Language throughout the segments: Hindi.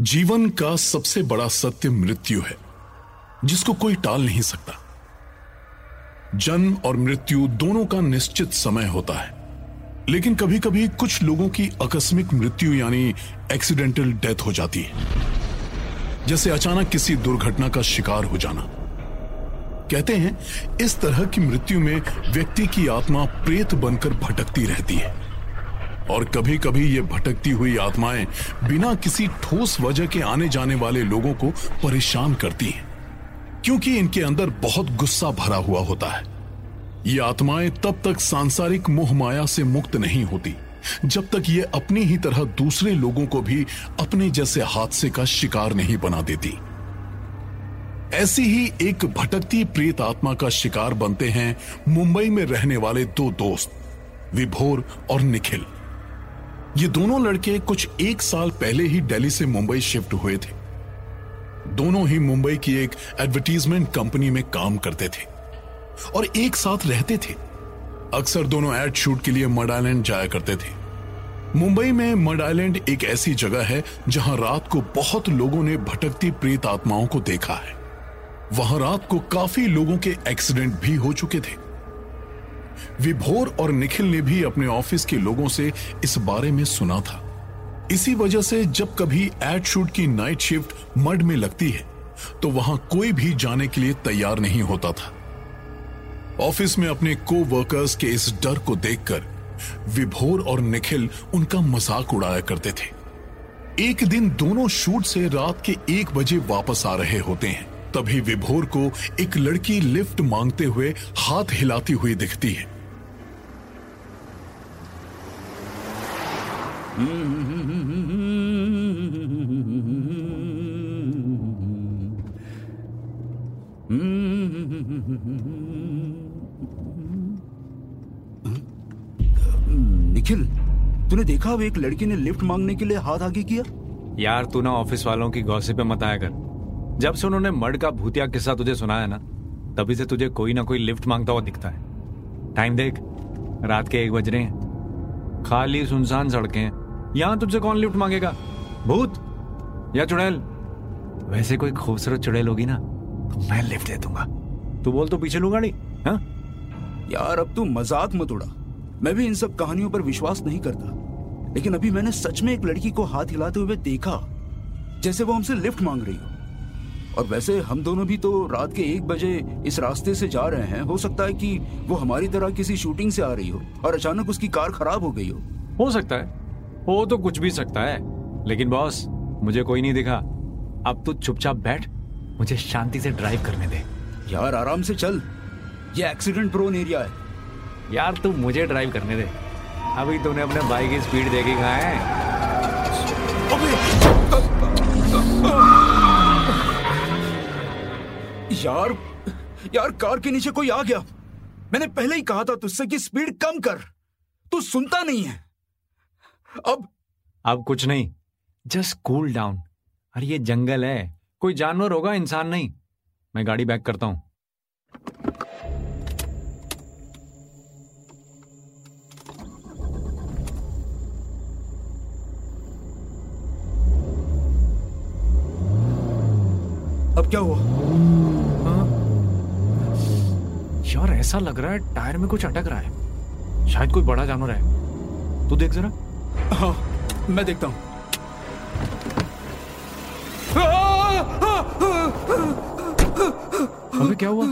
जीवन का सबसे बड़ा सत्य मृत्यु है, जिसको कोई टाल नहीं सकता। जन्म और मृत्यु दोनों का निश्चित समय होता है, लेकिन कभी कभी कुछ लोगों की आकस्मिक मृत्यु यानी एक्सीडेंटल डेथ हो जाती है। जैसे अचानक किसी दुर्घटना का शिकार हो जाना। कहते हैं, इस तरह की मृत्यु में व्यक्ति की आत्मा प्रेत बनकर भटकती रहती है। और कभी कभी ये भटकती हुई आत्माएँ बिना किसी ठोस वजह के आने जाने वाले लोगों को परेशान करती हैं। क्योंकि इनके अंदर बहुत गुस्सा भरा हुआ होता है। ये आत्माएँ तब तक सांसारिक मोह माया से मुक्त नहीं होती, जब तक ये अपनी ही तरह दूसरे लोगों को भी अपने जैसे हादसे का शिकार नहीं बना देती। ऐसी ही एक भटकती प्रेत आत्मा का शिकार बनते हैं मुंबई में रहने वाले दो दोस्त, विभोर और निखिल। ये दोनों लड़के कुछ एक साल पहले ही दिल्ली से मुंबई शिफ्ट हुए थे। दोनों ही मुंबई की एक एडवर्टीजमेंट कंपनी में काम करते थे और एक साथ रहते थे। अक्सर दोनों एड शूट के लिए मड आइलैंड जाया करते थे। मुंबई में मड आइलैंड एक ऐसी जगह है जहाँ रात को बहुत लोगों ने भटकती प्रेत आत्माओं को देखा है। वहाँ रात को काफ़ी लोगों के एक्सीडेंट भी हो चुके थे। विभोर और निखिल ने भी अपने ऑफ़िस के लोगों से इस बारे में सुना था। इसी वजह से जब कभी एड शूट की नाइट शिफ्ट मड में लगती है तो वहाँ कोई भी जाने के लिए तैयार नहीं होता था। ऑफ़िस में अपने को वर्कर्स के इस डर को देखकर विभोर और निखिल उनका मज़ाक उड़ाया करते थे। एक दिन दोनों शूट से रात के एक बजे वापस आ रहे होते हैं। तभी विभोर को एक लड़की लिफ्ट मांगते हुए हाथ हिलाती हुई दिखती है। निखिल तूने देखा अब एक लड़की ने लिफ्ट मांगने के लिए हाथ आगे किया? यार तू ना ऑफ़िस वालों की गौसे पे मत आया कर। जब से उन्होंने मर्ड का भूतिया किस्सा तुझे सुनाया ना, तभी से तुझे कोई ना कोई लिफ्ट माँगता हुआ दिखता है। टाइम देख, रात के एक बज रहे हैं। खाली सुनसान सड़कें हैं। यहाँ तुझसे कौन लिफ्ट मांगेगा? भूत या चुड़ैल? वैसे कोई खूबसूरत चुड़ैल होगी ना तो मैं लिफ्ट दे दूँगा। तू बोल तो पीछे लूँगा नहीं हाँ? यार, अब तू मज़ाक मत उड़ा। मैं भी इन सब कहानियों पर विश्वास नहीं करता। लेकिन अभी मैंने सच में एक लड़की को हाथ हिलाते हुए देखा, जैसे वो हमसे लिफ्ट मांग रही हो। और वैसे हम दोनों भी तो रात के एक बजे इस रास्ते से जा रहे हैं। हो सकता है कि वो हमारी तरह किसी शूटिंग से आ रही हो और अचानक उसकी कार खराब हो गई हो। हो सकता है। हो तो कुछ भी सकता है। लेकिन बॉस मुझे कोई नहीं दिखा। अब तू चुपचाप बैठ। मुझे शांति से ड्राइव करने दे। यार आराम से चल। ये एक्सीडेंट प्रोन एरिया है। यार तू मुझे ड्राइव करने दे। अभी तूने अपने बाइक की स्पीड देखी कहाँ है? यार यार कार के नीचे कोई आ गया। मैंने पहले ही कहा था तुझसे कि स्पीड कम कर। तू सुनता नहीं है। अब अब कुछ नहीं। जस्ट कूल डाउन अरे ये जंगल है। कोई जानवर होगा इंसान नहीं। मैं गाड़ी बैक करता हूँ। अब क्या हुआ? यार ऐसा लग रहा है टायर में कुछ अटक रहा है। शायद कोई बड़ा जानवर है। तू देख जरा। हाँ मैं देखता हूँ। अबे क्या हुआ?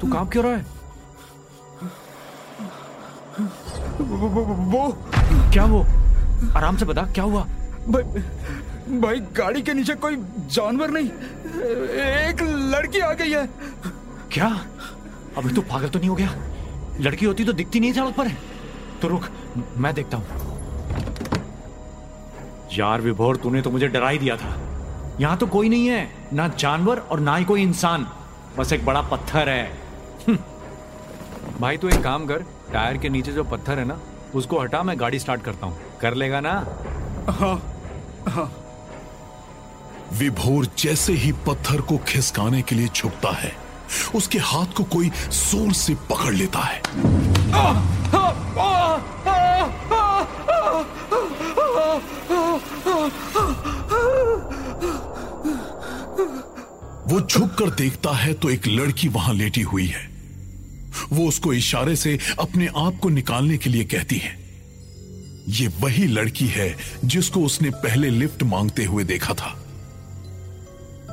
तू काम क्यों रहा है? वो क्या वो? आराम से बता क्या हुआ? भाई भाई गाड़ी के नीचे कोई जानवर नहीं। एक लड़की आ गई है। क्या? अभी तू पागल तो नहीं हो गया। लड़की होती तो दिखती नहीं सड़क पर। तो रुक, मैं देखता हूँ। यार विभोर, तूने तो मुझे डरा ही दिया था। यहाँ तो कोई नहीं है, ना जानवर और ना ही कोई इंसान। बस एक बड़ा पत्थर है। हम्म। भाई, तू एक काम कर, टायर के नीचे जो पत्थर है ना, उसको हटा, मैं गाड़ी स्टार्ट करता हूँ। कर लेगा ना? हाँ। विभोर जैसे ही पत्थर को खिसकाने के लिए छुपता है उसके हाथ को कोई ज़ोर से पकड़ लेता है। वो झुक कर देखता है तो एक लड़की वहाँ लेटी हुई है। वो उसको इशारे से अपने आप को निकालने के लिए कहती है। ये वही लड़की है जिसको उसने पहले लिफ्ट मांगते हुए देखा था।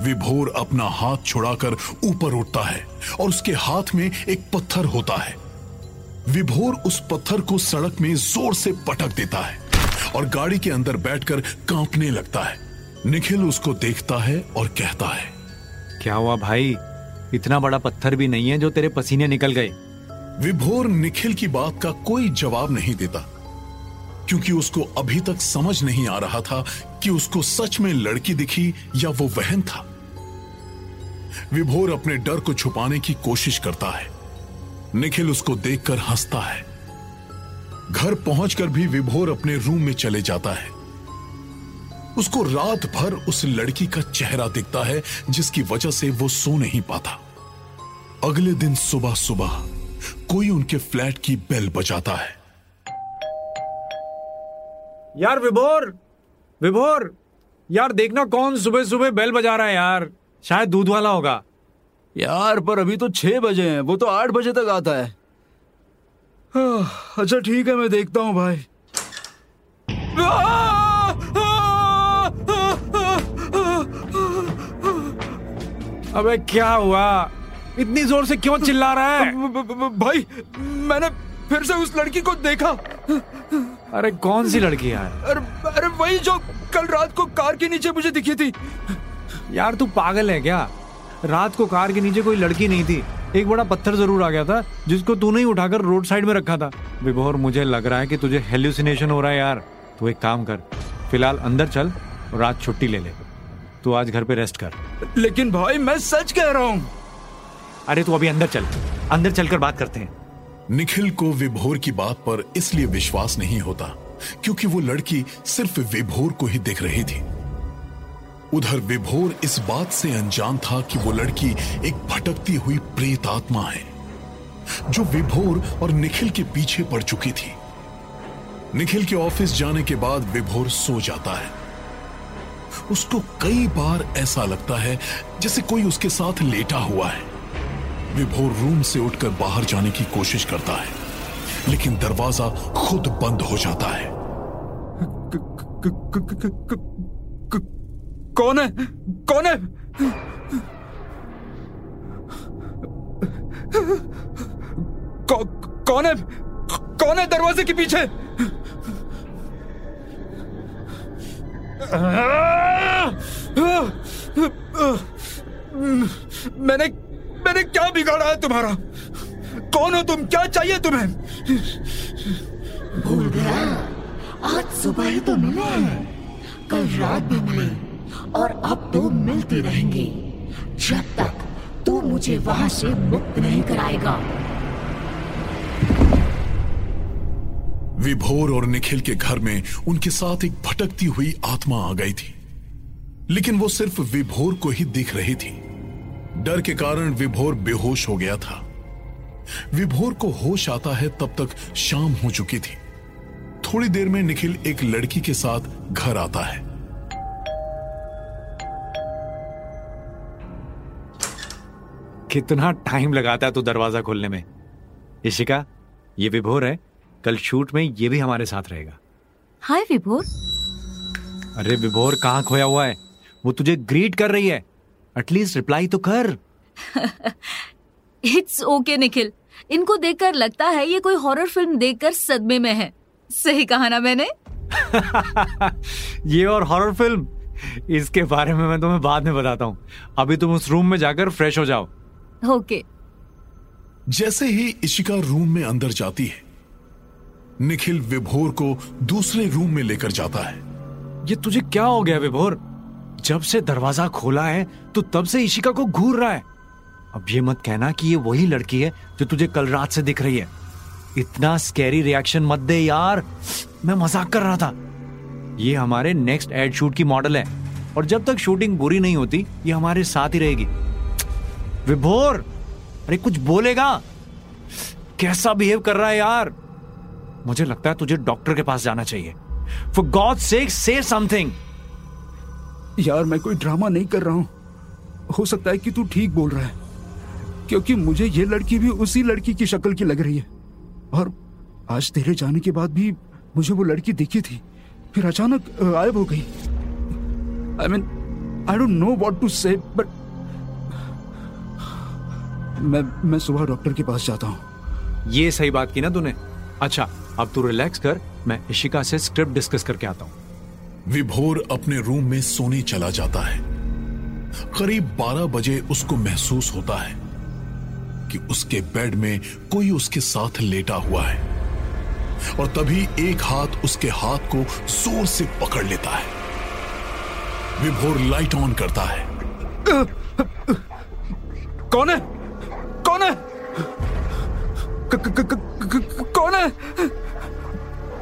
विभोर अपना हाथ छुड़ाकर ऊपर उठता है और उसके हाथ में एक पत्थर होता है। विभोर उस पत्थर को सड़क में ज़ोर से पटक देता है और गाड़ी के अंदर बैठकर कांपने लगता है। निखिल उसको देखता है और कहता है क्या हुआ भाई? इतना बड़ा पत्थर भी नहीं है जो तेरे पसीने निकल गए। विभोर निखिल की बात का कोई जवाब नहीं देता क्योंकि उसको अभी तक समझ नहीं आ रहा था कि उसको सच में लड़की दिखी या वो वहन था। विभोर अपने डर को छुपाने की कोशिश करता है। निखिल उसको देखकर हंसता है। घर पहुंचकर भी विभोर अपने रूम में चले जाता है। उसको रात भर उस लड़की का चेहरा दिखता है, जिसकी वजह से वो सो नहीं पाता। अगले दिन सुबह सुबह कोई उनके फ्लैट की बेल बजाता है। यार विभोर विभोर, यार देखना कौन सुबह सुबह बेल बजा रहा है यार। शायद दूध वाला होगा। यार पर अभी तो छह बजे हैं। वो तो आठ बजे तक आता है। अच्छा ठीक है मैं देखता हूँ भाई। अबे क्या हुआ? इतनी ज़ोर से क्यों चिल्ला रहा है? भाई मैंने फिर से उस लड़की को देखा। अरे कौन सी लड़की यार अरे अरे वही जो कल रात को कार के नीचे मुझे दिखी थी। यार तू पागल है क्या? रात को कार के नीचे कोई लड़की नहीं थी। एक बड़ा पत्थर ज़रूर आ गया था जिसको तूने ही उठाकर रोड साइड में रखा था। विभोर मुझे लग रहा है कि तुझे हेल्यूसिनेशन हो रहा है यार। तू एक काम कर फ़िलहाल अंदर चल और रात छुट्टी ले ले। तू आज घर पे रेस्ट कर। लेकिन भाई मैं सच कह रहा हूँ। अरे तू अभी अंदर चल। अंदर चलकर बात करते हैं। निखिल को विभोर की बात पर इसलिए विश्वास नहीं होता क्योंकि वो लड़की सिर्फ़ विभोर को ही दिख रही थी। उधर विभोर इस बात से अनजान था कि वो लड़की एक भटकती हुई प्रेत आत्मा है, जो विभोर और निखिल के पीछे पड़ चुकी थी। निखिल के ऑफ़िस जाने के बाद विभोर सो जाता है। उसको कई बार ऐसा लगता है जैसे कोई उसके साथ लेटा हुआ है। विभोर रूम से उठकर बाहर जाने की कोशिश करता है, लेकिन दरवाज़ा खुद बंद हो जाता है। कौन है? कौन है? कौ, कौन है? कौन है दरवाजे के पीछे? मैंने मैंने क्या बिगाड़ा है तुम्हारा? कौन हो तुम? क्या चाहिए तुम्हें? भूल गया आज सुबह ही तो मिले कल रात भी मिले और अब तो मिलते रहेंगे। जब तक तू मुझे वहाँ से मुक्त नहीं कराएगा। विभोर और निखिल के घर में उनके साथ एक भटकती हुई आत्मा आ गई थी। लेकिन वो सिर्फ़ विभोर को ही दिख रही थी। डर के कारण विभोर बेहोश हो गया था। विभोर को होश आता है तब तक शाम हो चुकी थी। थोड़ी देर में निखिल एक लड़की के साथ घर आता है। कितना टाइम लगाता है तू दरवाज़ा खोलने में। इशिका ये विभोर है। कल शूट में ये भी हमारे साथ रहेगा। हाय विभोर। अरे विभोर कहाँ खोया हुआ है? वो तुझे ग्रीट कर रही है। एटलीस्ट रिप्लाई तो कर। It's okay Nikhil. इनको देखकर लगता है ये कोई हॉरर फ़िल्म देखकर सदमे में है। सही कहा ना मैंने? ये और हॉरर फ़िल्म इसके बारे में मैं तुम्हें बाद में बताता हूँ। अभी तुम उस रूम में जाकर फ्रेश हो जाओ। ओके। जैसे ही इशिका रूम में अंदर जाती है निखिल विभोर को दूसरे रूम में लेकर जाता है। ये तुझे क्या हो गया विभोर? जब से दरवाज़ा खोला है तो तब से इशिका को घूर रहा है। अब ये मत कहना कि ये वही लड़की है जो तुझे कल रात से दिख रही है। इतना स्कैरी रिएक्शन मत दे यार। मैं मज़ाक कर रहा था। ये हमारे नेक्स्ट एड शूट की मॉडल है। और जब तक शूटिंग बुरी नहीं होती ये हमारे साथ ही रहेगी। विभोर, अरे कुछ बोलेगा? कैसा बिहेव कर रहा है यार? मुझे लगता है तुझे डॉक्टर के पास जाना चाहिए। फॉर गॉड सेक से समथिंग यार, मैं कोई ड्रामा नहीं कर रहा हूँ। हो सकता है कि तू ठीक बोल रहा है, क्योंकि मुझे ये लड़की भी उसी लड़की की शक्ल की लग रही है। और आज तेरे जाने के बाद भी मुझे वो लड़की दिखी थी। फिर अचानक गायब हो गई। I mean I don't know what to say but मैं मैं सुबह डॉक्टर के पास जाता हूँ। ये सही बात की ना तूने? अच्छा अब तू रिलैक्स कर मैं इशिका से स्क्रिप्ट डिस्कस करके आता हूँ। विभोर अपने रूम में सोने चला जाता है। करीब 12 बजे उसको महसूस होता है कि उसके बेड में कोई उसके साथ लेटा हुआ है। और तभी एक हाथ उसके हाथ को ज़ोर से पकड़ लेता है। विभोर लाइट ऑन करता है। कौन है? कौन है?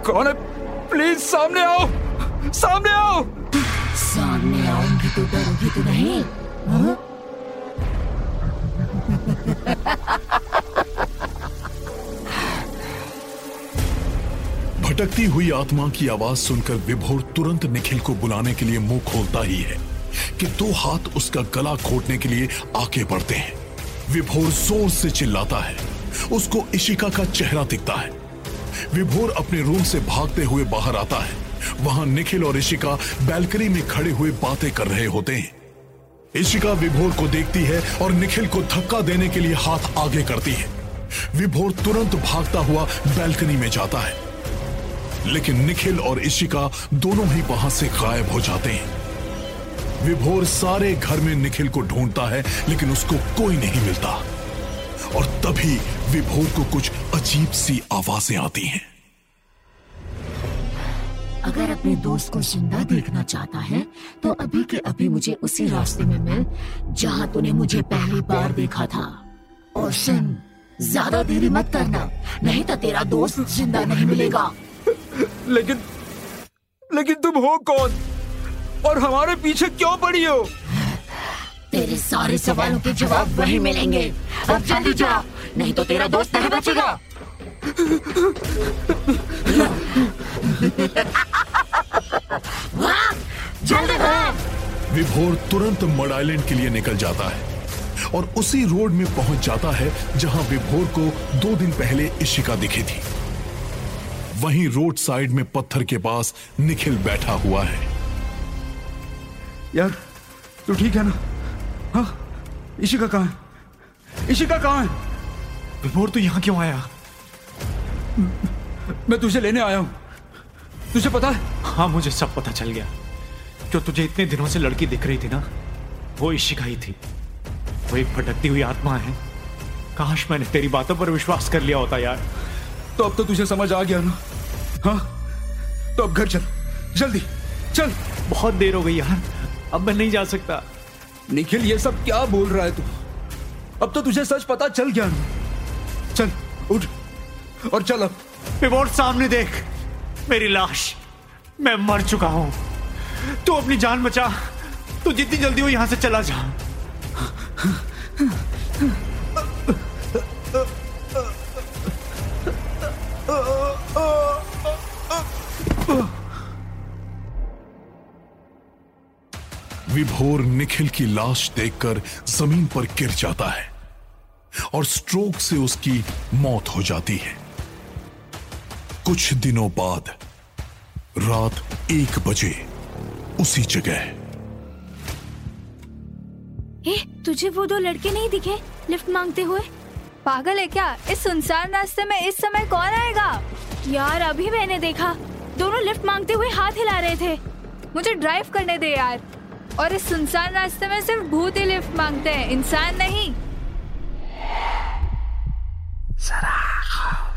कौन है? प्लीज़ सामने आओ। सामने आओ। सामने आऊँगी तो डरोगी तो नहीं। हाँ? भटकती हुई आत्मा की आवाज़ सुनकर विभोर तुरंत निखिल को बुलाने के लिए मुँह खोलता ही है कि दो हाथ उसका गला खोटने के लिए आगे बढ़ते हैं। विभोर ज़ोर से चिल्लाता है। उसको इशिका का चेहरा दिखता है। विभोर अपने रूम से भागते हुए बाहर आता है। वहाँ निखिल और इशिका बैल्कनी में खड़े हुए बातें कर रहे होते हैं। इशिका विभोर को देखती है और निखिल को धक्का देने के लिए हाथ आगे करती है। विभोर तुरंत भागता हुआ बैल्कनी में जाता है। लेकिन निखिल और इशिका दोनों ही वहाँ से गायब हो जाते हैं। विभोर सारे घर में निखिल को ढूंढता है, लेकिन उसको कोई नहीं मिलता। और तभी विभोर को कुछ अजीब सी आवाज़ें आती हैं। अगर अपने दोस्त को ज़िंदा देखना चाहता है तो अभी के अभी मुझे उसी रास्ते में मिल जहाँ तूने मुझे पहली बार देखा था। और सुन ज़्यादा देरी मत करना नहीं तो तेरा दोस्त ज़िंदा नहीं मिलेगा। लेकिन लेकिन तुम हो कौन? और हमारे पीछे क्यों पड़ी हो? तेरे सारे सवालों के जवाब वही मिलेंगे। अब जल्दी जा नहीं तो तेरा दोस्त नहीं बचेगा। जल्दी भाग विभोर तुरंत मड आइलैंड के लिए निकल जाता है और उसी रोड में पहुँच जाता है जहाँ विभोर को दो दिन पहले इशिका दिखी थी। वहीं रोड साइड में पत्थर के पास निखिल बैठा हुआ है। यार तू ठीक है ना? हाँ इशिका कहाँ है। इशिका कहाँ है। विभोर तू यहाँ क्यों आया? मैं तुझे लेने आया हूँ। तुझे पता है? हाँ मुझे सब पता चल गया। जो तुझे इतने दिनों से लड़की दिख रही थी ना वो इशिका ही थी। वो एक भटकती हुई आत्मा है। काश मैंने तेरी बातों पर विश्वास कर लिया होता यार। तो अब तो तुझे समझ आ गया ना? हाँ? तो अब घर चल। जल्दी चल। बहुत देर हो गई यार। अब मैं नहीं जा सकता। निखिल, ये सब क्या बोल रहा है तू? अब तो तुझे सच पता चल गया चल, उठ और चल अब। रिपोर्ट सामने देख। मेरी लाश। मैं मर चुका हूँ। तू अपनी जान बचा। तू जितनी जल्दी हो यहाँ से चला जा। विभोर निखिल की लाश देखकर ज़मीन पर गिर जाता है और स्ट्रोक से उसकी मौत हो जाती है। कुछ दिनों बाद रात एक बजे उसी जगह। ए, तुझे वो दो लड़के नहीं दिखे लिफ्ट मांगते हुए? पागल है क्या? इस सुनसान रास्ते में इस समय कौन आएगा? यार अभी मैंने देखा। दोनों लिफ्ट मांगते हुए हाथ हिला रहे थे। मुझे ड्राइव करने दे यार। और इस सुनसान रास्ते में सिर्फ़ भूत ही लिफ्ट मांगते हैं। इंसान नहीं। जरा खौफ से सुनो